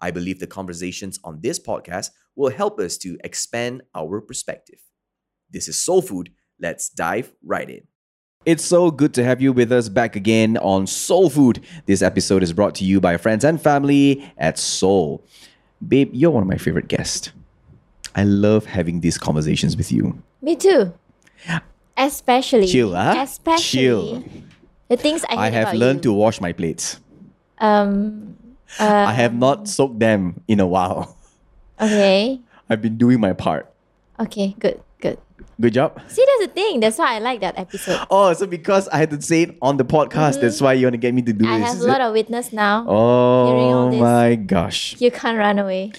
I believe the conversations on this podcast will help us to expand our perspective. This is Soul Food. Let's dive right in. It's so good to have you with us back again on Soul Food. This episode is brought to you by friends and family at Soul. Babe, you're one of my favorite guests. I love having these conversations with you. Me too. Especially. Chill, huh? Especially. Chill. The things I, hate I have about learned you. to wash my plates. Um. I have not soaked them in a while. Okay. I've been doing my part. Okay. Good. Good. Good job. See, that's the thing. That's why I like that episode. Oh, so because I had to say it on the podcast, that's why you want to get me to do Mm-hmm. I this. have is a lot it? of witness now. Oh my gosh. You can't run away.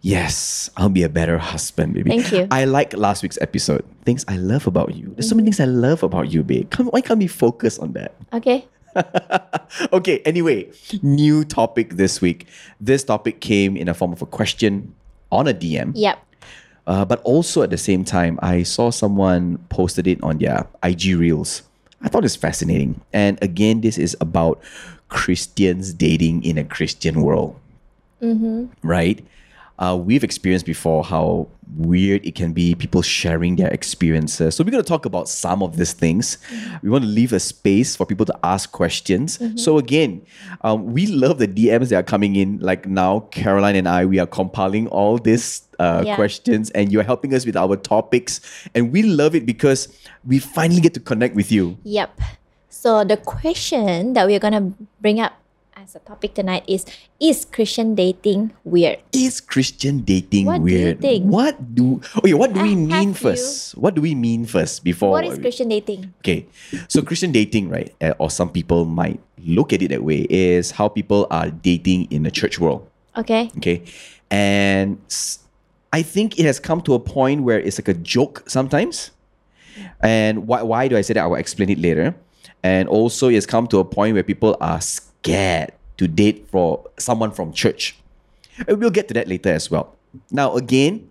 Yes, I'll be a better husband, baby. Thank you. I like last week's episode. Things I love about you. There's so many things I love about you, babe. Come, why can't we focus on that? Okay. okay, anyway, new topic this week. This topic came in a form of a question on a DM. Yep. Uh, but also at the same time, I saw someone posted it on their IG Reels. I thought it's fascinating. And again, this is about Christians dating in a Christian world. Right? Uh, we've experienced before how weird it can be, people sharing their experiences. So, we're going to talk about some of these things. We want to leave a space for people to ask questions. So, again, um, we love the DMs that are coming in. Like now, Caroline and I, we are compiling all these uh, Yeah. questions and you're helping us with our topics. And we love it because we finally get to connect with you. Yep. So the question that we're gonna bring up as a topic tonight is: Is Christian dating weird? Is Christian dating What do you weird? think? What do okay? What do we mean have you- first? What do we mean first before? What is Christian dating? Okay, so Christian dating, right, uh, or some people might look at it that way, is how people are dating in the church world. Okay. Okay, and I think it has come to a point where it's like a joke sometimes. And why, why do I say that? I will explain it later. And also, it has come to a point where people are scared to date for someone from church. And we'll get to that later as well. Now, again,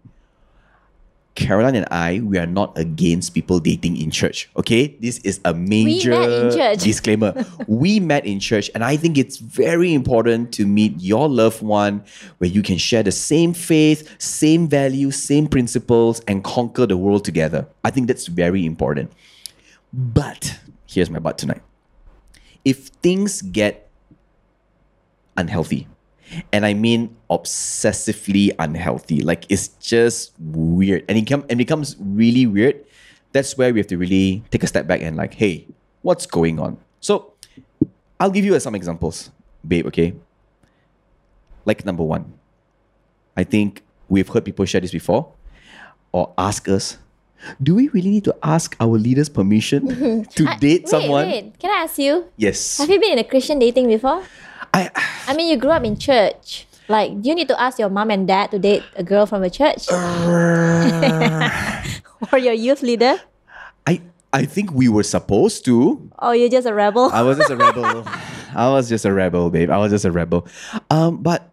Caroline and I, we are not against people dating in church. Okay, this is a major disclaimer. we met in church, and I think it's very important to meet your loved one where you can share the same faith, same values, same principles, and conquer the world together. I think that's very important. But here's my but tonight. If things get unhealthy, and I mean obsessively unhealthy. Like it's just weird, and it come and becomes really weird. That's where we have to really take a step back and like, hey, what's going on? So, I'll give you some examples, babe. Okay. Like number one, I think we've heard people share this before, or ask us. Do we really need to ask our leaders permission to I- date wait, someone? Wait, can I ask you? Yes. Have you been in a Christian dating before? I I mean, you grew up in church. Like, do you need to ask your mom and dad to date a girl from a church? or your youth leader? I I think we were supposed to. Oh, you're just a rebel? I was just a rebel. I was just a rebel, babe. I was just a rebel. Um, but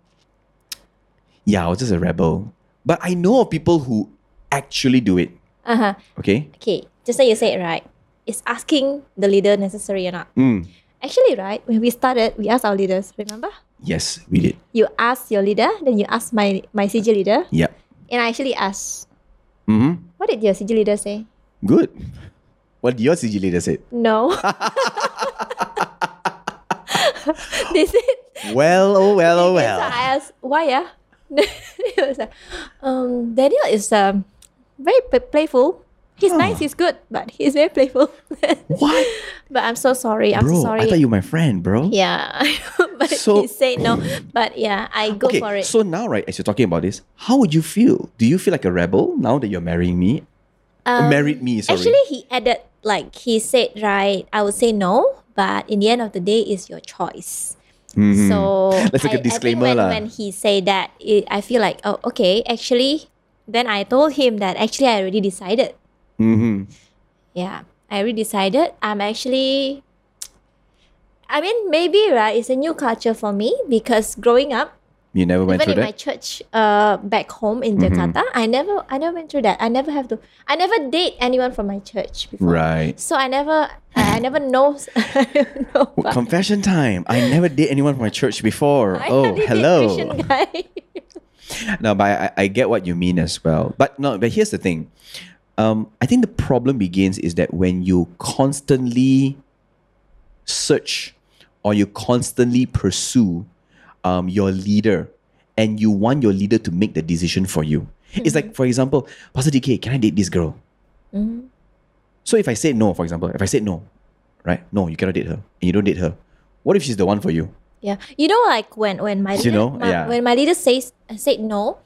yeah, I was just a rebel. But I know of people who actually do it. Uh huh. Okay. Okay, just like you said, right? Is asking the leader necessary or not? Mm. Actually, right, when we started, we asked our leaders, remember? Yes, we did. You asked your leader, then you asked my, my CG leader, Yeah. and I actually asked, Mm-hmm. what did your CG leader say? Good. What did your CG leader say? No. they said, Well, oh well, oh well. So. I asked, why, yeah? was like, um, Daniel is um, very p- playful. He's nice, he's good, but he's very playful. What? but I'm so sorry. I'm Bro, so sorry. I thought you were my friend, bro. yeah, but So- he said no. But yeah, I go okay, for it. so now, right, as you're talking about this, how would you feel? Do you feel like a rebel now that you're marrying me? Um, married me, sorry. Actually, he added like he said, right? I would say no, but in the end of the day, it's your choice. So That's like a I- I disclaimer when, when he said that, it, I feel like oh okay, actually, then I told him that actually I already decided. Mm-hmm. Yeah, I already decided. I'm actually. I mean, maybe right, it's a new culture for me because growing up, You never went even in my church uh back home in Mhm. Jakarta, I never I never went through that. I never have to I never date anyone from my church before. Right. So I never I I never know, I know Well, confession time. I never did anyone from my church before. I oh, hello. No, but I, I get what you mean as well. But no, but here's the thing. Um, I think the problem begins is that when you constantly search or you constantly pursue um, your leader and you want your leader to make the decision for you. It's like, for example, Pastor DK, can I date this girl? Mhm. So if I say no, for example, if I say no, right? No, you cannot date her, and you don't date her. What if she's the one for you? Yeah, you know, like when when my You know, my- yeah. when my leader says said no,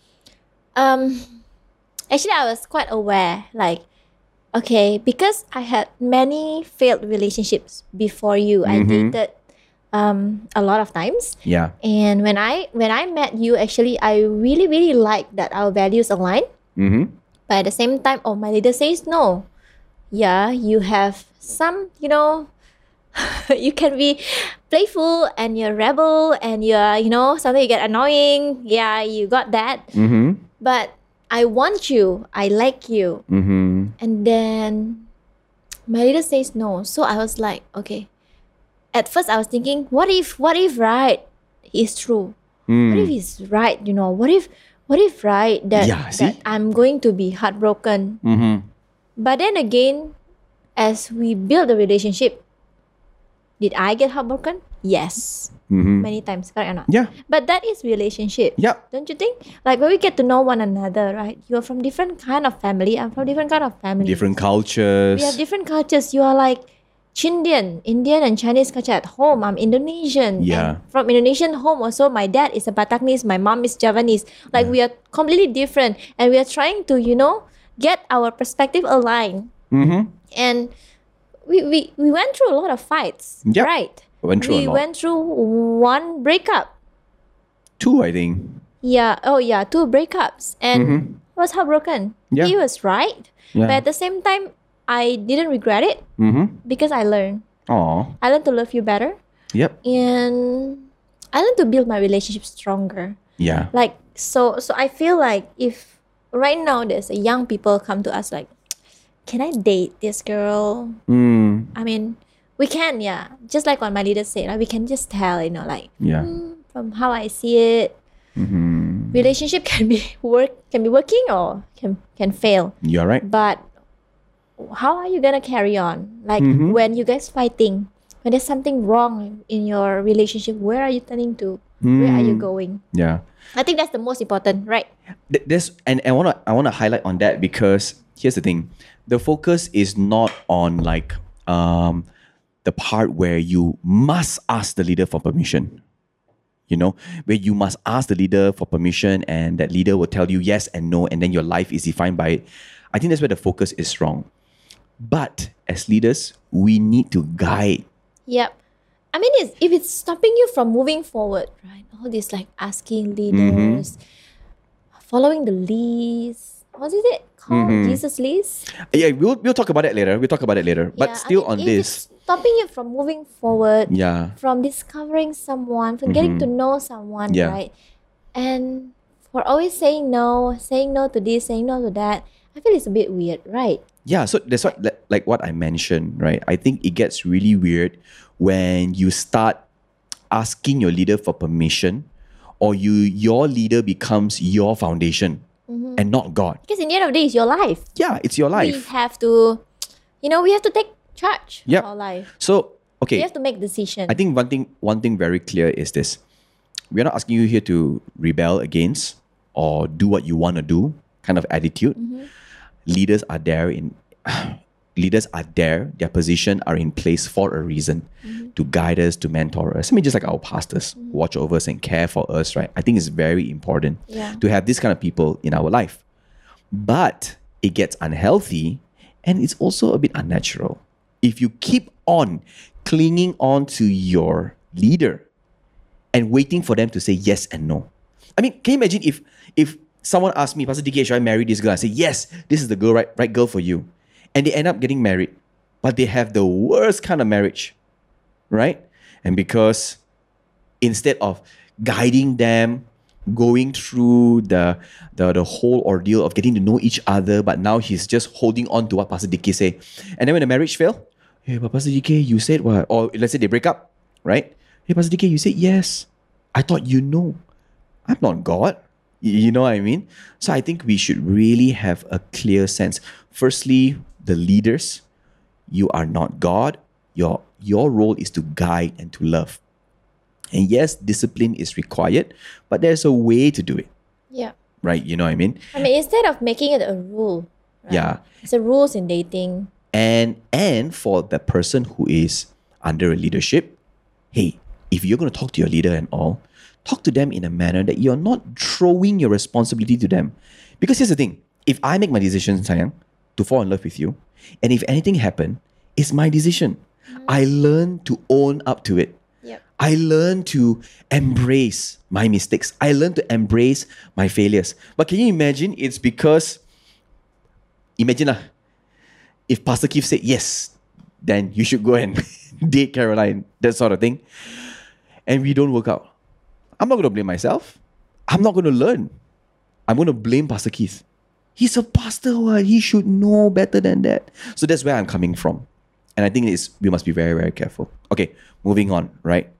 um, actually I was quite aware, like, okay, because I had many failed relationships before you. I Mhm. dated um a lot of times, Yeah. and when I when I met you, actually I really really liked that our values align. Mm-hmm. But at the same time, oh, my leader says no. Yeah, you have some, you know, you can be playful and you're rebel and you're, you know, sometimes you get annoying. Yeah, you got that. Mm-hmm. But I want you. I like you. Mm-hmm. And then my leader says no. So I was like, okay. At first, I was thinking, what if, what if, right, is true? What if Mm. he's right? You know, what if, what if, right, that, Yeah, that I'm going to be heartbroken? Mm-hmm. But then again, as we build the relationship, did I get heartbroken? Yes, Mm-hmm. many times, correct or not? Yeah. But that is relationship, yeah don't you think? Like when we get to know one another, right? You're from different kind of family. I'm from different kind of family. Different cultures. We have different cultures. You are like Chindian, Indian and Chinese culture at home. I'm Indonesian. Yeah. And from Indonesian home also, my dad is a Bataknese, my mom is Javanese. Like we are completely different, and we are trying to, you know, get our perspective aligned. mm-hmm. And we we, we went through a lot of fights, Yep. right? Went through we went through one breakup. Two, I think. Yeah. Oh yeah, two breakups, and Mhm. I was heartbroken. Yeah. He was right, Yeah. but at the same time, I didn't regret it mm-hmm. because I learned. Oh. I learned to love you better. Yep. and I learned to build my relationship stronger. Yeah. Like so, so I feel like if right now there's a young people come to us like, can I date this girl? Mm. I mean, we can, yeah. Just like what my leader said, like, we can just tell, you know, like Yeah. "Hmm, from how I see it, Mm-hmm. relationship can be work can be working or can can fail. You're right. But how are you gonna carry on? Like Mhm. when you guys fighting, when there's something wrong in your relationship, where are you turning to? Where are you Mm. going? Yeah. I think that's the most important, right? Th- There's and I wanna I wanna highlight on that because here's the thing. The focus is not on like um the part where you must ask the leader for permission. You know, where you must ask the leader for permission and that leader will tell you yes and no, and then your life is defined by it. I think that's where the focus is wrong. But as leaders, we need to guide. Yep. I mean, it's, if it's stopping you from moving forward, right? All this like asking leaders, mm-hmm. following the lease. What is it called? Mhm. Jesus lease. Yeah, we'll we'll talk about it later. We'll talk about it later. But Yeah, I still mean, on this. stopping you from moving forward, Yeah. from discovering someone, from getting to know someone, Mm-hmm. Yeah. right? And for always saying no, saying no to this, saying no to that, I feel it's a bit weird, right? Yeah, so that's what like- like what I mentioned, right? I think it gets really weird when you start asking your leader for permission or you your leader becomes your foundation Mm-hmm. and not God. Because in the end of the day, it's your life. Yeah, it's your life. We have to, you know, we have to take charge Yep. of our life. So, okay. We have to make decisions. I think one thing one thing very clear is this. We're not asking you here to rebel against or do what you want to do kind of attitude. Leaders are there in leaders are there, their position are in place for a reason mm-hmm. to guide us, to mentor us. I mean, just like our pastors mm-hmm. watch over us and care for us, right? I think it's very important Yeah. to have this kind of people in our life. But it gets unhealthy and it's also a bit unnatural. If you keep on clinging on to your leader and waiting for them to say yes and no. I mean, can you imagine if if someone asked me, Pastor DK, should I marry this girl? I say, yes, this is the girl, right, right girl for you. And they end up getting married, but they have the worst kind of marriage, right? And because instead of guiding them, going through the, the the whole ordeal of getting to know each other, but now he's just holding on to what Pastor DK say. And then when the marriage fail, hey, but Pastor DK, you said what? Or let's say they break up, right? Hey, Pastor DK, you said yes. I thought you know. I'm not God. You know what I mean? So I think we should really have a clear sense. Firstly, the leaders, you are not God. Your your role is to guide and to love. And yes, discipline is required, but there's a way to do it, Yeah. right? You know what I mean? I mean, instead of making it a rule, right? Yeah. It's a rules in dating. And and for the person who is under a leadership, hey, if you're going to talk to your leader and all, talk to them in a manner that you're not throwing your responsibility to them. Because here's the thing: if I make my decision, sayang, to fall in love with you, and if anything happened, it's my decision. Mm. I learn to own up to it. Yep. I learn to embrace my mistakes. I learn to embrace my failures. But can you imagine? It's because, imagine lah, if Pastor Keith said yes, then you should go and date Caroline, that sort of thing. And we don't work out. I'm not going to blame myself. I'm not going to learn. I'm going to blame Pastor Keith. He's a pastor, what? he should know better than that. So that's where I'm coming from. And I think it's, we must be very, very careful. Okay, moving on, right?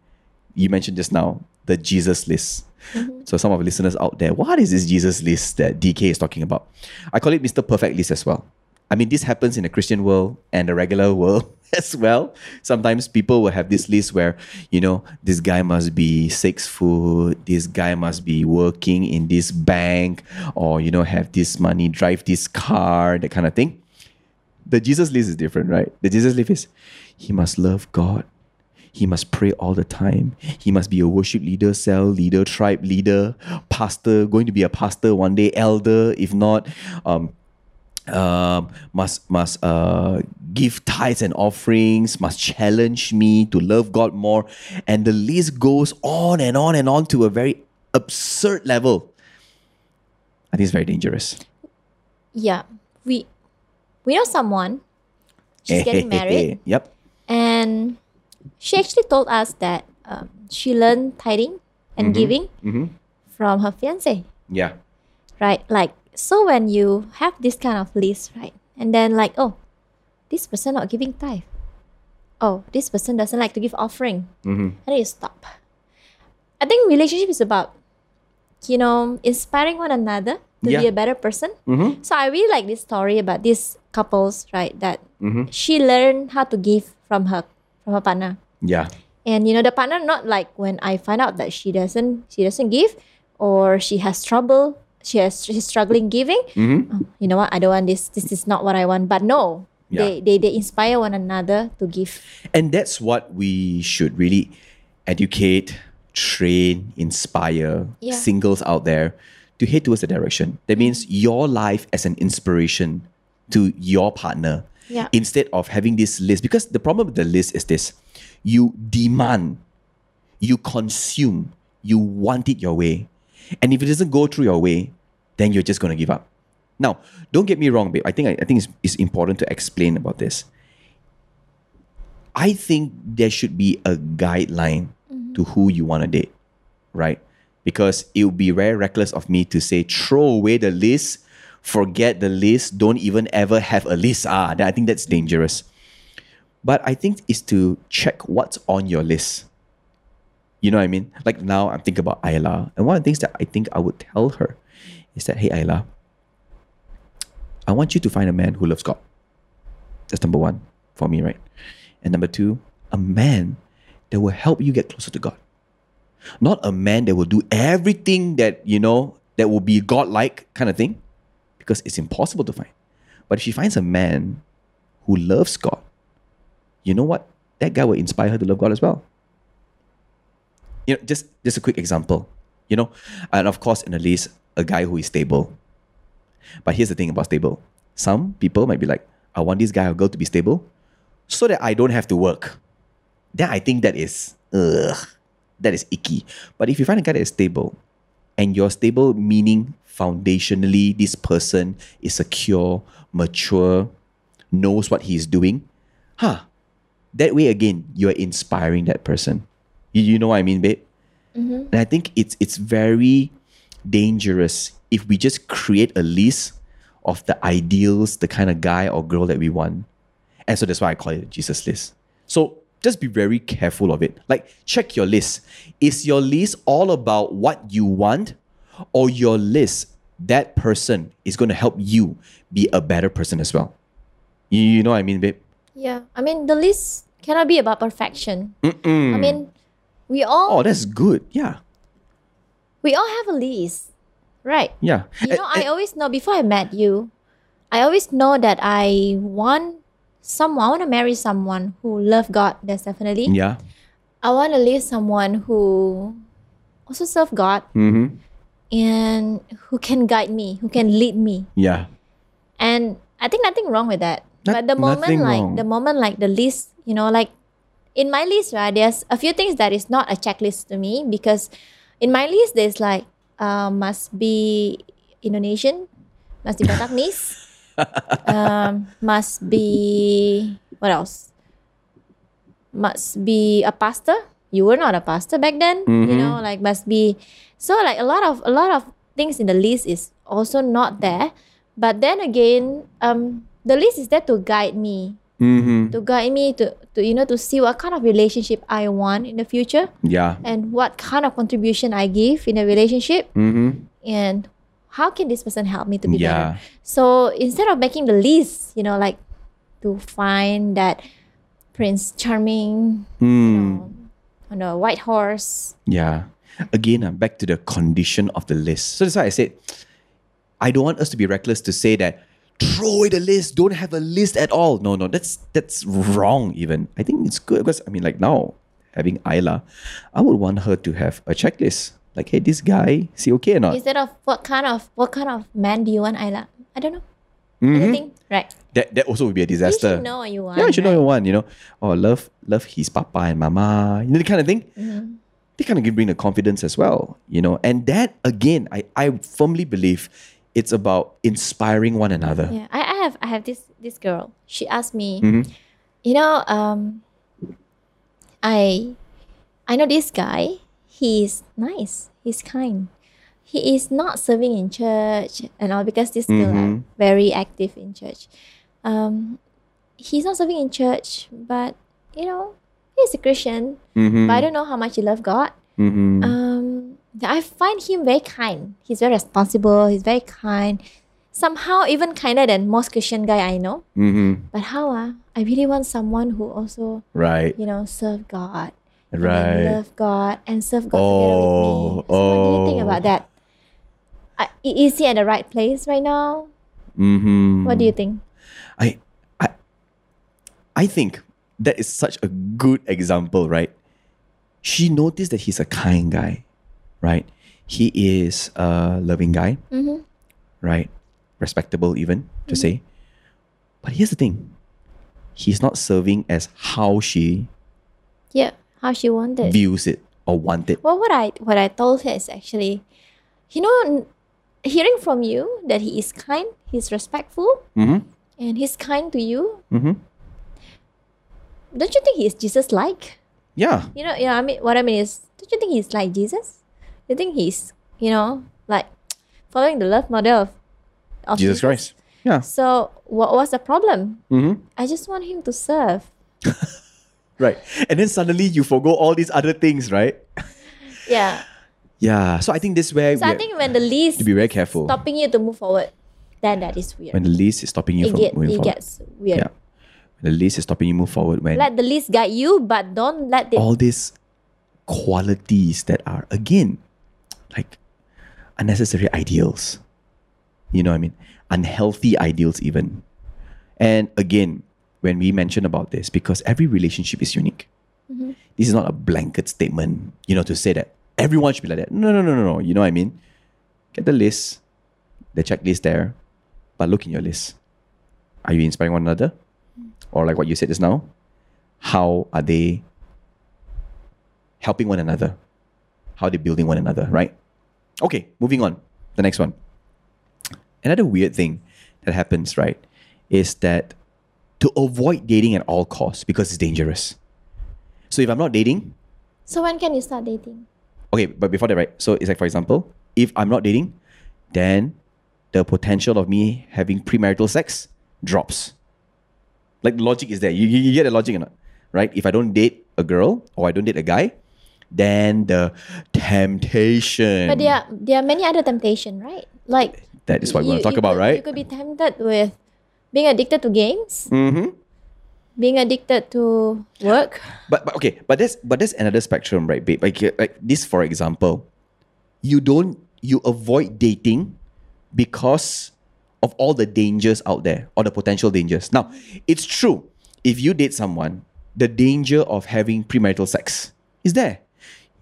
You mentioned just now the Jesus list. Mm-hmm. So some of the listeners out there, what is this Jesus list that DK is talking about? I call it Mr. Perfect List as well. I mean, this happens in the Christian world and the regular world as well. Sometimes people will have this list where, you know, this guy must be six foot, this guy must be working in this bank, or, you know, have this money, drive this car, that kind of thing. The Jesus list is different, right? The Jesus list is he must love God. He must pray all the time. He must be a worship leader, cell leader, tribe leader, pastor, going to be a pastor one day, elder, if not, um, um, must must uh, give tithes and offerings, must challenge me to love God more, and the list goes on and on and on to a very absurd level. I think it's very dangerous. Yeah. We we know someone. She's getting married. Yep. And she actually told us that um, she learned tithing and giving Mhm. from her fiance, Yeah. right? Like, so when you have this kind of list, right? And then, like, oh, this person not giving tithe. Oh, this person doesn't like to give offering. Mhm. And then you stop. I think relationship is about, you know, inspiring one another to be a better person. Mhm. So I really like this story about these couples, right? That Mhm. she learned how to give from her from her partner. Yeah. And you know the partner not like when I find out that she doesn't she doesn't give or she has trouble, she has she's struggling giving. Mhm. "Oh, you know what? I don't want this. This is not what I want. But no. Yeah. They, they they inspire one another to give. And that's what we should really educate, train, inspire Yeah. singles out there to head towards the direction. That means your life as an inspiration to your partner Yeah. instead of having this list. Because the problem with the list is this you demand, you consume, you want it your way. And if it doesn't go through your way, then you're just going to give up. Now, don't get me wrong, babe. I think I, I think it's, it's important to explain about this. I think there should be a guideline to who you want to date, right? Because it would be very reckless of me to say throw away the list, forget the list, don't even ever have a list. Ah, I think that's dangerous. But I think is to check what's on your list. You know what I mean? Like now I'm thinking about Ayla, and one of the things that I think I would tell her is that, hey Ayla, I want you to find a man who loves God. That's number one for me, right? And number two, a man that will help you get closer to God. Not a man that will do everything that, you know, that will be God-like kind of thing, because it's impossible to find. But if she finds a man who loves God, you know what? That guy will inspire her to love God as well. You know, just just a quick example. You know, and of course, in the list, a guy who is stable. But here's the thing about stable. Some people might be like, I want this guy or girl to be stable so that I don't have to work. Then I think that is, ugh. that is icky. But if you find a guy that is stable, and you're stable meaning foundationally this person is secure, mature, knows what he's doing, huh? That way again, you're inspiring that person. You, you know what I mean, babe? Mm-hmm. And I think it's it's very dangerous if we just create a list of the ideals, the kind of guy or girl that we want. And so that's why I call it a Jesus list. So just be very careful of it. Like check your list. Is your list all about what you want or your list that person is going to help you be a better person as well? You, you know what I mean, babe? Yeah. I mean, the list cannot be about perfection. I mean, we all Oh, that's good. Yeah. we all have a list, right? Yeah. You know, I always know before I met you, I always know that I want someone, I want to marry someone who love God. That's definitely. yeah. I want to live someone who also serve God Mm-hmm. and who can guide me, who can lead me. Yeah. And I think nothing wrong with that. Not- but the moment like wrong. the moment like the list, you know, like in my list, right, there's a few things that is not a checklist to me because in my list there's like uh, must be Indonesian, must be Bataknese, um, must be what else? Must be a pastor. You were not a pastor back then, you know, like must be so like a lot of a lot of things in the list is also not there. But then again, um, the list is there to guide me, Mm-hmm. to guide me to, to you know to see what kind of relationship I want in the future Yeah. and what kind of contribution I give in a relationship Mm-hmm. and how can this person help me to be Yeah. better. So instead of making the list, you know, like to find that Prince Charming, you Mm. know, on a white horse. Yeah. Again, uh, back to the condition of the list. So that's why I said, I don't want us to be reckless to say that throw away the list, don't have a list at all. No, no, that's that's wrong. Even I think it's good because I mean, like now having Ayla, I would want her to have a checklist. Like, hey, this guy, is he okay or not? Instead of what kind of what kind of man do you want, Ayla? I don't know. Mhm. Anything? Right. That that also would be a disaster. You should know what you want. Yeah, you should know right? your one, you know. Oh, love love his papa and mama. You know the kind of thing. Mm-hmm. They kind of bring the confidence as well, you know. And that again, I, I firmly believe it's about inspiring one another. Yeah, I, I have I have this this girl. She asked me, Mhm. you know, um, I I know this guy. He's nice. He's kind. He is not serving in church and all because this girl are Mhm. very active in church. Um, he's not serving in church, but you know, he's a Christian. Mm-hmm. But I don't know how much he love God. mm-hmm. Um, I find him very kind. He's very responsible. He's very kind. Somehow even kinder than most Christian guy I know. mm-hmm. But how ah? I really want someone who also, Right. you know, serve God. Right. love God and serve God together with me. Oh, what do you think oh. about that? I- is he at the right place right now? Mm-hmm. What do you think? I I I think that is such a good example, right? She noticed that he's a kind guy, right? He is a loving guy, Mm-hmm. right? Respectable even to say. But here's the thing. He's not serving as how she Yeah, how she wanted. views it or wanted. Well, what I what I told her is actually, you know, hearing from you that he is kind, he's respectful, Mm-hmm. and he's kind to you. Mm-hmm. Don't you think he is Jesus like? Yeah. You know, yeah. I mean, what I mean is, don't you think he's like Jesus? You think he's, you know, like following the love model of, of Jesus Christ. Yeah. So what was the problem? Mm-hmm. I just want him to serve. Right. And then suddenly you forgo all these other things, right? Yeah. Yeah. So I think this is where So I think when the least to be very careful. stopping you to move forward, then that is weird. when the least is stopping you it from get, moving it forward. gets weird. Yeah. When the least is stopping you move forward when Let the least guide you, but don't let it. all these qualities that are again like unnecessary ideals. You know what I mean? Unhealthy ideals even. And again, when we mention about this, because every relationship is unique. Mm-hmm. This is not a blanket statement, you know, to say that everyone should be like that. No, no, no, no, no. You know what I mean? Get the list, the checklist there, but look in your list. Are you inspiring one another? Or like what you said just now, how are they helping one another how they're building one another, right? Okay, moving on. The next one. Another weird thing that happens, right, is that to avoid dating at all costs because it's dangerous. So if I'm not dating, So when can you start dating? okay, but before that, right? So it's like, for example, if I'm not dating, then the potential of me having premarital sex drops. Like the logic is there. You, you, you get the logic or not? Right? If I don't date a girl or I don't date a guy, then the temptation. But there are, there are many other temptation, right? Like that is what we want you- to talk about, could- right? You could be tempted with being addicted to games, Mm-hmm. being addicted to work. But, but okay, but that's but that's another spectrum, right, babe? Like like this, for example, you don't you avoid dating because of all the dangers out there or the potential dangers. Now, it's true. If you date someone, the danger of having premarital sex is there.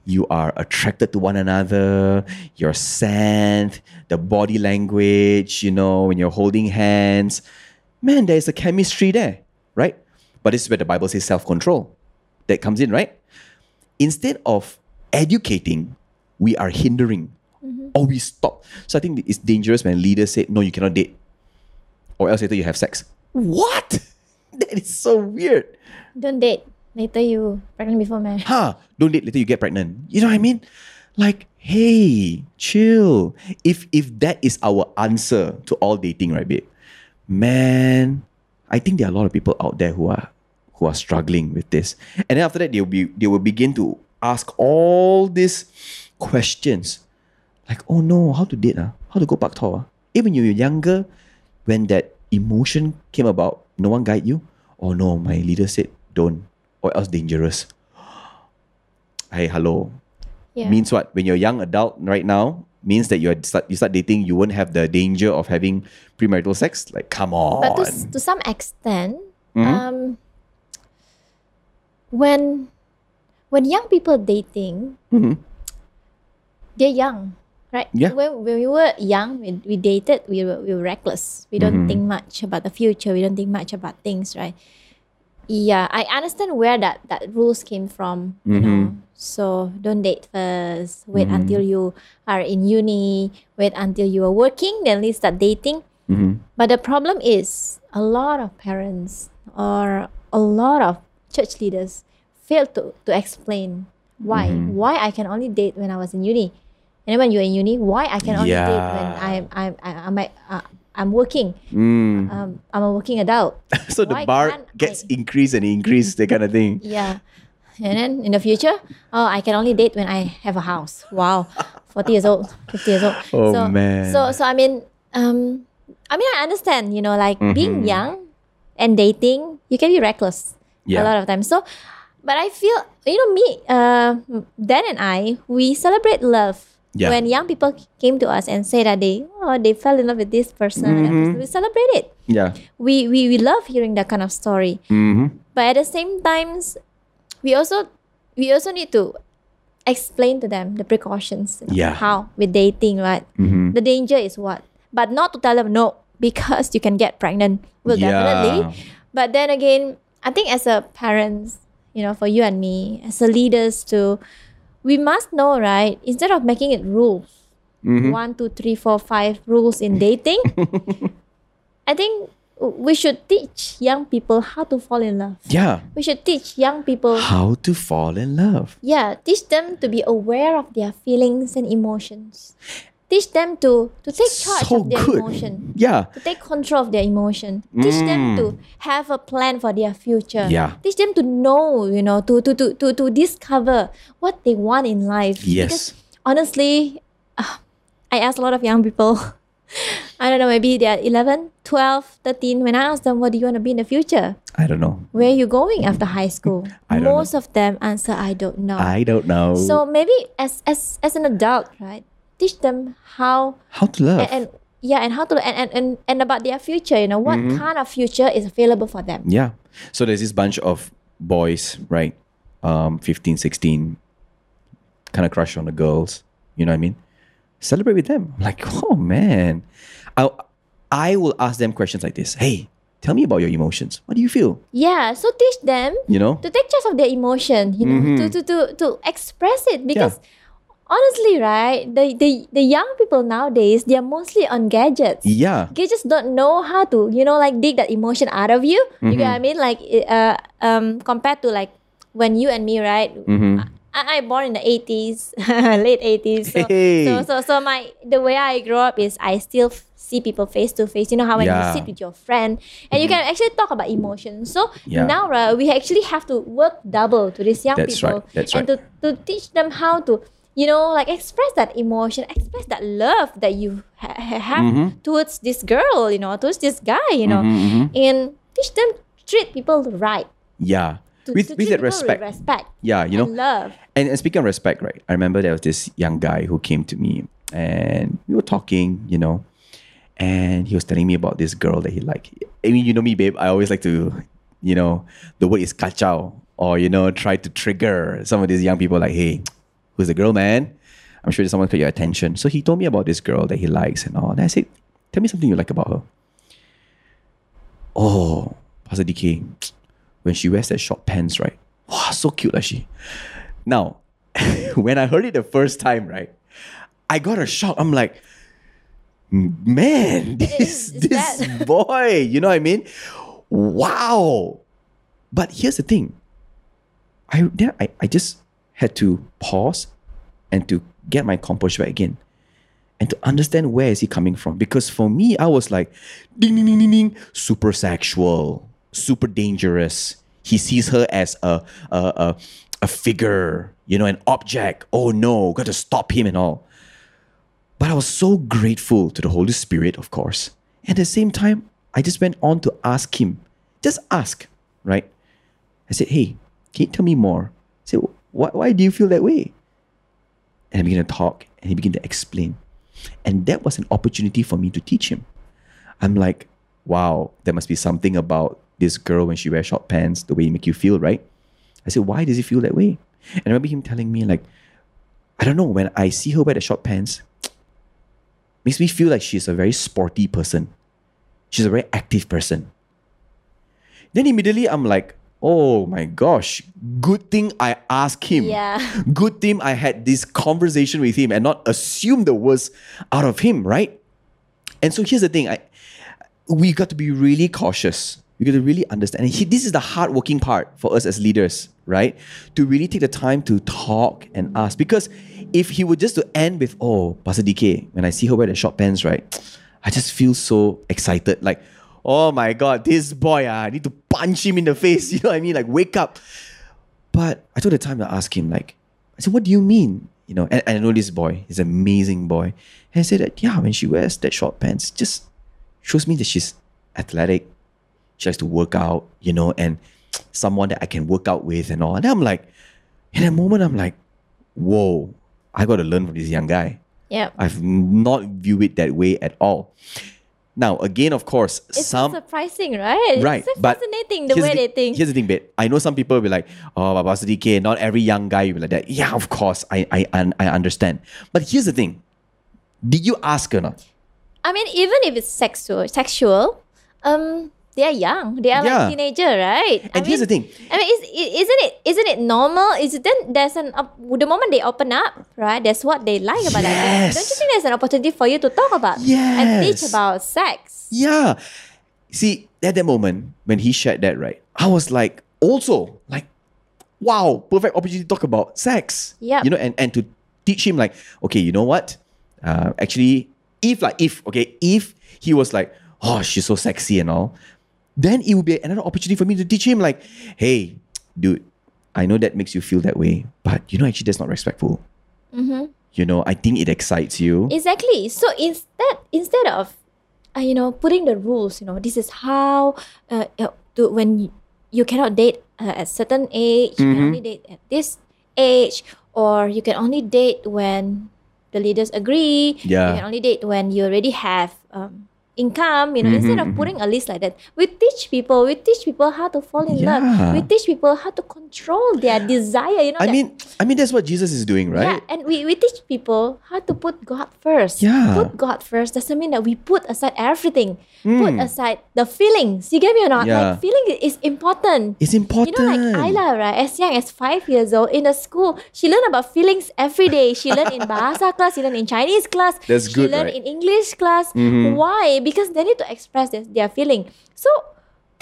You are attracted to one another, your scent, the body language, you know, when you're holding hands. Man, there's a chemistry there, right? But this is where the Bible says self control that comes in, right? Instead of educating, we are hindering mm-hmm. or we stop. So I think it's dangerous when leaders say, no, you cannot date, or else later you have sex. What? That is so weird. Don't date. Later you pregnant before marriage. Huh? Don't date later you get pregnant. You know what I mean? Like, hey, chill. If if that is our answer to all dating, right, babe? Man, I think there are a lot of people out there who are who are struggling with this. And then after that, they'll be they will begin to ask all these questions. Like, oh no, how to date? Uh? How to go back to? Uh? Even you were younger, when that emotion came about, no one guide you. Oh no, my leader said don't, or else dangerous. Hey, hello. Yeah. Means what? When you're a young adult right now, means that you start you start dating, you won't have the danger of having premarital sex. Like, come on. but to, to some extent, Mhm. um, when when young people dating, Mhm. they're young, right? Yeah. When, when we were young, we, we dated, we were, we were reckless. We don't Mhm. think much about the future. We don't think much about things, right? Yeah, I understand where that, that rules came from, you know. So don't date first. Wait Mhm. until you are in uni. Wait until you are working. Then least start dating. Mhm. But the problem is a lot of parents or a lot of church leaders fail to, to explain why. Mhm. Why I can only date when I was in uni. And then when you're in uni, why I can only date when Yeah. I'm I'm I'm I'm, uh, I'm working. Mm. Um, I'm a working adult. so the bar gets I- increased and increased, that kind of thing. Yeah. And then in the future, oh, I can only date when I have a house. Wow, forty years old, fifty years old. Oh, so, man. So so I mean, um, I mean I understand. You know, like being Mhm. young and dating, you can be reckless Yeah. a lot of times. So, but I feel you know me, uh, Dan and I, we celebrate love. Yeah. When young people came to us and say that they oh they fell in love with this person, Mhm. person, we celebrate it. Yeah. We, we we love hearing that kind of story Mm-hmm. but at the same times we also we also need to explain to them the precautions you know, Yeah. how with dating right Mm-hmm. the danger is what but not to tell them no because you can get pregnant well Yeah. definitely but then again i think as a parents you know for you and me as a leaders too we must know right instead of making it rules Mhm. one two three four five rules in dating i think we should teach young people how to fall in love Yeah. we should teach young people How to fall in love. yeah teach them to be aware of their feelings and emotions teach them to to take charge so of their good. emotion Yeah. to take control of their emotion teach them Mm. to have a plan for their future Yeah. teach them to know you know to to to to, to discover what they want in life Yes. because honestly uh, i ask a lot of young people i don't know maybe they're 11 12 13 when i ask them what do you want to be in the future I don't know. where are you going after high school? I don't know. Most of them answer, I don't know. I don't know. so maybe as as as an adult, right? Teach them how how to love. and, and yeah, and how to and, and, and, and about their future, you know, what Mm-hmm. kind of future is available for them. Yeah. So there's this bunch of boys, right? Um, 15, 16, kind of crush on the girls. You know what I mean? Celebrate with them. I'm like, oh man. I I will ask them questions like this. Hey, tell me about your emotions. What do you feel? Yeah. So teach them You know? to take charge of their emotion, you know, Mhm. to, to, to, to express it because honestly, right? The, the the young people nowadays, they're mostly on gadgets. Yeah. They just don't know how to, you know, like dig that emotion out of you. You get what I mean? Like, uh, um, compared to like when you and me, right? Mm-hmm. I, I born in the eighties, late eighties. So, Hey. so so so my the way I grow up is I still see people face to face. You know how when Yeah. Mm-hmm. you sit with your friend and you can actually talk about emotions. So Yeah. now, right, we actually have to work double to these young That's people right, that's and to, to teach them how to. You know, like express that emotion, express that love that you ha- ha- have Mm-hmm. towards this girl, you know, towards this guy, you know, and teach them treat people right. Yeah. To, with to with that respect. with respect. Yeah, you know. and love. And, and speaking of respect, right? I remember there was this young guy who came to me and we were talking, you know, and he was telling me about this girl that he liked. I mean, you know me, babe. I always like to, you know, the word is kachao or, you know, try to trigger some of these young people like, hey, who's the girl, man? I'm sure someone got your attention. So he told me about this girl that he likes and all. And I said, tell me something you like about her. Oh, Pastor DK, when she wears that short pants, right? Wow, so cute, like she. Now, when I heard it the first time, right, I got a shock. I'm like, man, this is this that- boy, you know what I mean? Wow. But here's the thing. I I, I just had to pause and to get my composure back again and to understand where is he coming from. Because for me, I was like, ding ding ding ding ding, super sexual, super dangerous. He sees her as a a, a, a figure, you know, an object. Oh no, got to stop him and all. But I was so grateful to the Holy Spirit, of course. At the same time, I just went on to ask him, just ask, right? I said, hey, can you tell me more? I said, why, why do you feel that way? And I began to talk and he began to explain. And that was an opportunity for me to teach him. I'm like, wow, there must be something about this girl when she wears short pants, the way it make you feel, right? I said, why does he feel that way? And I remember him telling me, like, I don't know, when I see her wear the short pants, makes me feel like she's a very sporty person. She's a very active person. Then immediately I'm like, oh my gosh, good thing I asked him. Yeah. Good thing I had this conversation with him and not assume the worst out of him, right? And so here's the thing, I we got to be really cautious. We got to really understand. And he, this is the hardworking part for us as leaders, right? To really take the time to talk and ask. Because if he were just to end with, oh, Pastor DK, when I see her wear the short pants, right? I just feel so excited. Like, oh my God, this boy, ah, I need to punch him in the face. You know what I mean? Like, wake up. But I took the time to ask him, like, I said, what do you mean? You know, and, and I know this boy, he's an amazing boy. And I said that, yeah, when she wears that short pants, just shows me that she's athletic. She likes to work out, you know, and someone that I can work out with and all. And I'm like, in that moment, I'm like, whoa, I got to learn from this young guy. Yeah. I've not viewed it that way at all. Now, again, of course, some It's some surprising, right? right, It's so but fascinating the way thi- they think. Here's the thing, babe. I know some people will be like, "Oh, Pastor DK, not every young guy will be like that." Yeah, of course, I I I understand. But here's the thing: Did you ask or not? I mean, even if it's sexual, sexual, um, they are young. They are Yeah. like teenager, right? I And here's the thing: I mean, is, isn't it isn't it normal? Is it then there's an op- the moment they open up, right? That's what they like about that. Yes. Don't you think there's an opportunity for you to talk about and teach about sex? Yeah. See, at that moment when he shared that, right, I was like, also like, wow, perfect opportunity to talk about sex. Yeah. You know, and, and to teach him like, okay, you know what? Uh, actually, if like if okay, if he was like, oh, she's so sexy and all, then it would be another opportunity for me to teach him like, hey, dude, I know that makes you feel that way, but you know, actually, that's not respectful. Mm-hmm. You know, I think it excites you. Exactly. So instead, instead of, uh, you know, putting the rules, you know, this is how, uh, uh, to, when you, you cannot date uh, at certain age, you can Mhm. only date at this age, or you can only date when the leaders agree. Yeah. You can only date when you already have um, income, you know, instead of putting a list like that, we teach people, we teach people how to fall in Yeah. love. We teach people how to control their desire, you know. I that- mean, I mean that's what Jesus is doing, right? yeah, and we, we teach people how to put God first. Yeah. Put God first doesn't mean that we put aside everything. Put Mm. aside the feelings. You get me or not? Yeah. Like feeling is important. It's important. You know, like Ayla, right? As young as five years old in the school, she learned about feelings every day. She learned in Bahasa class, she learned in Chinese class, That's she good, learned right? in English class. Mhm. Why? Because they need to express their, their feeling. So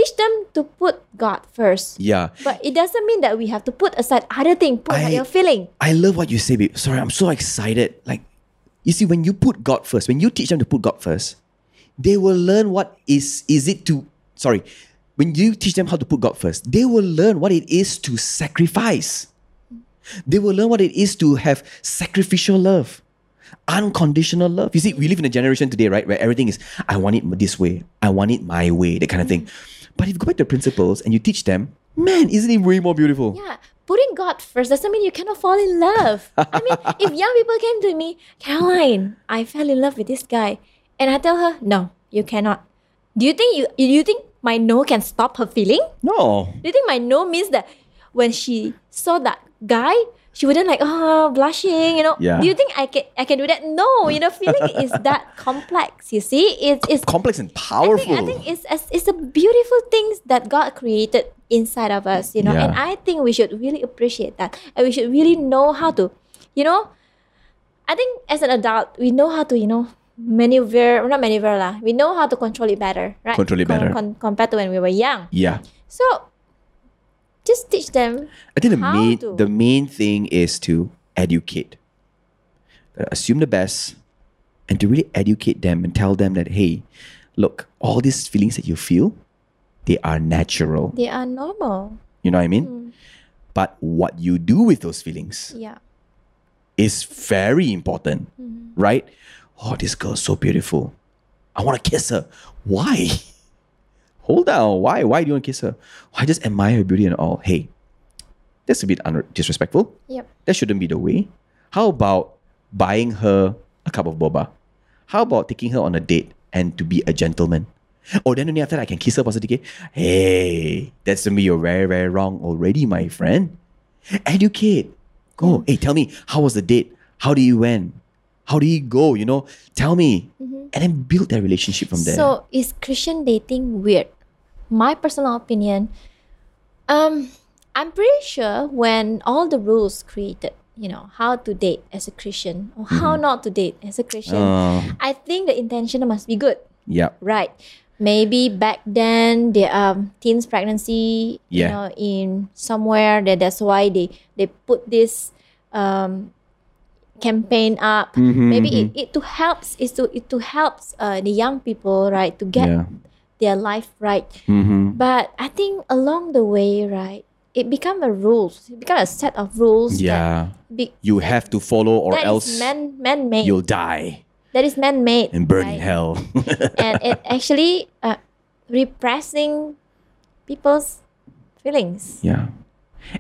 teach them to put God first. Yeah. But it doesn't mean that we have to put aside other things. Put aside I- your feeling. I love what you say, babe. Sorry, I'm so excited. Like, you see, when you put God first, when you teach them to put God first, they will learn what is is it to sorry. When you teach them how to put God first, they will learn what it is to sacrifice. They will learn what it is to have sacrificial love, unconditional love. You see, we live in a generation today, right, where everything is, I want it this way, I want it my way, that kind of thing. Mm-hmm. But if you go back to the principles and you teach them, man, isn't it way more beautiful? Yeah, putting God first doesn't mean you cannot fall in love. I mean, if young people came to me, Caroline, I fell in love with this guy, and I tell her, no, you cannot. Do you think you? Do you think my no can stop her feeling? No. Do you think my no means that when she saw that guy, she wouldn't like oh blushing, you know? Yeah. Do you think I can I can do that? No, you know, feeling is that complex. You see, it's it's Complex and I powerful. think, I think it's, it's, it's the beautiful things that God created inside of us, you know, yeah. and I think we should really appreciate that. And we should really know how to, you know, I think as an adult, we know how to, you know, maneuver, not maneuver lah, we know how to control it better, right? Control it better. compared to when we were young. yeah. So, just teach them. I think the main to? the main thing is to educate. Assume the best and to really educate them and tell them that hey, look, all these feelings that you feel, they are natural. They are normal. You know what I mean? Mm. But what you do with those feelings Yeah. is very important, Mm. right? Oh, this girl's so beautiful. I want to kiss her. Why? Hold on. Why? Why do you want to kiss her? "Oh, I just admire her beauty and all. Hey, that's a bit un- disrespectful. Yep. That shouldn't be the way. How about buying her a cup of boba? How about taking her on a date and to be a gentleman? Oh, then only after that I can kiss her positively. Hey, that's to me you're very, very wrong already, my friend. Educate. Go. Hey, tell me, how was the date? How did you went? How did you go? You know, tell me. Mm-hmm. And then build that relationship from there. So is Christian dating weird? My personal opinion, um, I'm pretty sure when all the rules created, you know, how to date as a Christian or how not to date as a Christian, Uh, I think the intention must be good, yeah. right? Maybe back then there are teens pregnancy, you Yeah. know, in somewhere that that's why they they put this um campaign up. Mhm, Maybe mhm. it, it to helps is to it to helps uh, the young people right to get Yeah. Their life right. Mm-hmm. But I think along the way, right, it become a rules. It become a set of rules. Yeah. That be, You have to follow or that else man man made. you'll die That is man made. and burn in hell. and it actually uh, repressing people's feelings. yeah.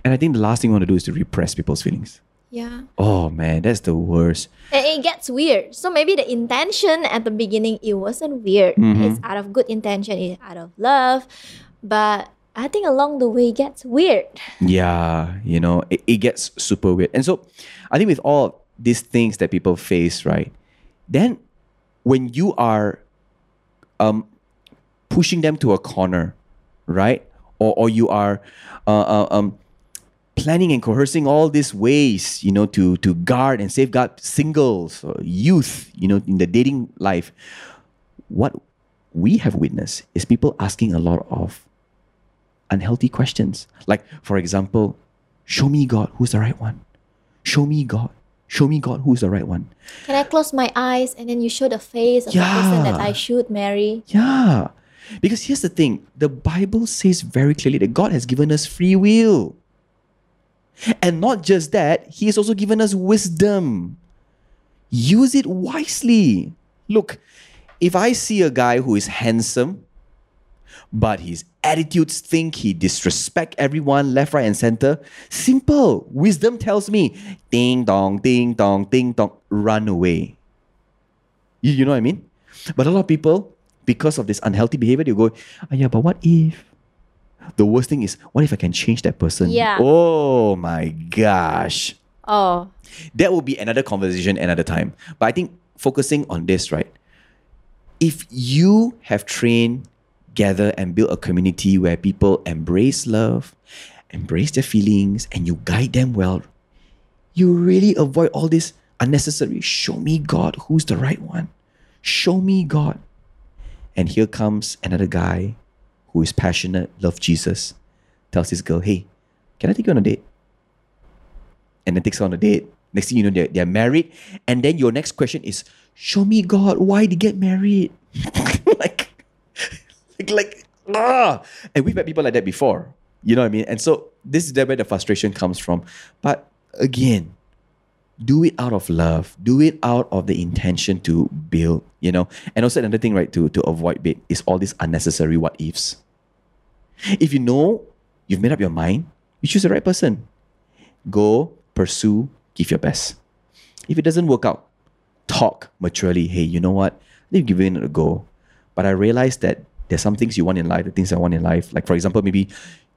And I think the last thing we want to do is to repress people's feelings. Yeah. Oh man, that's the worst. And it gets weird. So maybe the intention at the beginning it wasn't weird. Mhm. It's out of good intention. It's out of love. But I think along the way it gets weird. Yeah, you know, it, it gets super weird. And so I think with all these things that people face, right? Then when you are um pushing them to a corner, right? Or or you are uh, uh, um planning and coercing all these ways, you know, to to guard and safeguard singles, or youth, you know, in the dating life. What we have witnessed is people asking a lot of unhealthy questions. Like, for example, show me God who's the right one. Show me God. Show me God who's the right one. Can I close my eyes and then you show the face of the person that I should marry? Yeah. Because here's the thing the Bible says very clearly that God has given us free will. And not just that, He has also given us wisdom. Use it wisely. Look, if I see a guy who is handsome, but his attitudes think he disrespect everyone left, right, and center, simple. Wisdom tells me, ding dong, ding dong, ding dong, run away. You, you know what I mean? But a lot of people, because of this unhealthy behavior, they go, yeah, but what if? The worst thing is, what if I can change that person? Yeah. Oh my gosh. Oh, That will be another conversation another time. But I think focusing on this, right? If you have trained, gather, and build a community where people embrace love, embrace their feelings, and you guide them well, you really avoid all this unnecessary show me God who's the right one. Show me God. And here comes another guy who is passionate, love Jesus, tells this girl, hey, can I take you on a date? And then takes her on a date. Next thing you know, they're, they're married. And then your next question is, show me God, why they get married? like, like, like, ah. And we've met people like that before. You know what I mean? And so this is where the frustration comes from. But again, do it out of love do it out of the intention to build you know and also another thing right to to avoid bait is all these unnecessary what ifs if you know you've made up your mind you choose the right person. Go pursue give your best. If it doesn't work out talk maturely. Hey you know what? They've given it a go. But i realized that there's some things you want in life the things i want in life. Like for example maybe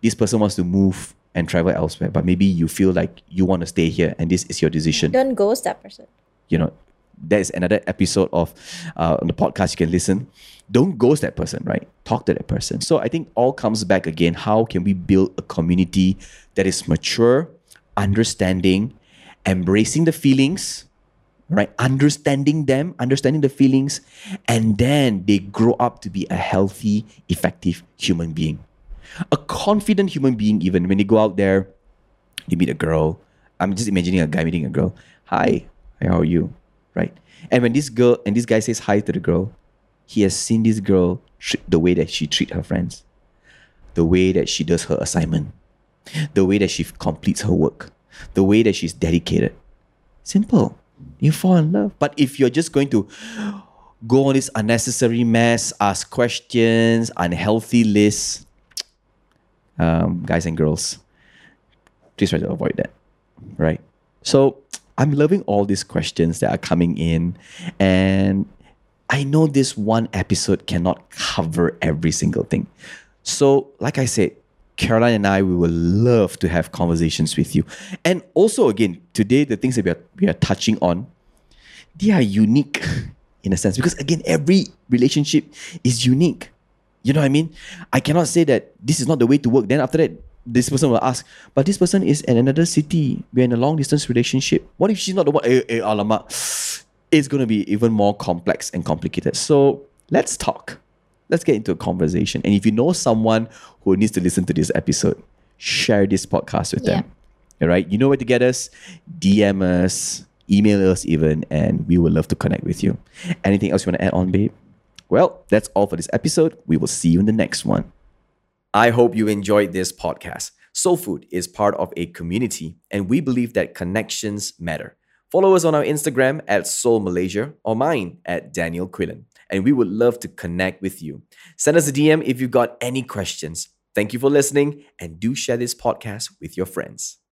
this person wants to move and travel elsewhere but maybe you feel like you want to stay here and this is your decision. Don't ghost that person. you know there's another episode of uh, on the podcast. You can listen. Don't ghost that person right? Talk to that person. So i think all comes back again. How can we build a community that is mature understanding embracing the feelings right? Understanding them understanding the feelings and then they grow up to be a healthy effective human being. A confident human being even. When they go out there they meet a girl. I'm just imagining a guy meeting a girl. Hi, how are you right and when this girl and this guy says hi to the girl he has seen this girl the way that she treat her friends the way that she does her assignment the way that she completes her work the way that she's dedicated simple you fall in love but if you're just going to go on this unnecessary mess ask questions unhealthy lists um, guys and girls, please try to avoid that. Right. So I'm loving all these questions that are coming in, and I know this one episode cannot cover every single thing. So, like I said, Caroline and I, we will love to have conversations with you. And also, again, today, the things that we are, we are touching on, they are unique in a sense because, again, every relationship is unique. You know what I mean? I cannot say that this is not the way to work. Then after that, this person will ask, but this person is in another city. We're in a long distance relationship. What if she's not the one? Eh, eh, alamak. It's going to be even more complex and complicated. So let's talk. Let's get into a conversation. And if you know someone who needs to listen to this episode, share this podcast with them. All right. You know where to get us. DM us, email us even, and we would love to connect with you. Anything else you want to add on, babe? Well, that's all for this episode. We will see you in the next one. I hope you enjoyed this podcast. Soul Food is part of a community, and we believe that connections matter. Follow us on our Instagram at Soul Malaysia or mine at Daniel Quillen, and we would love to connect with you. Send us a DM if you've got any questions. Thank you for listening, and do share this podcast with your friends.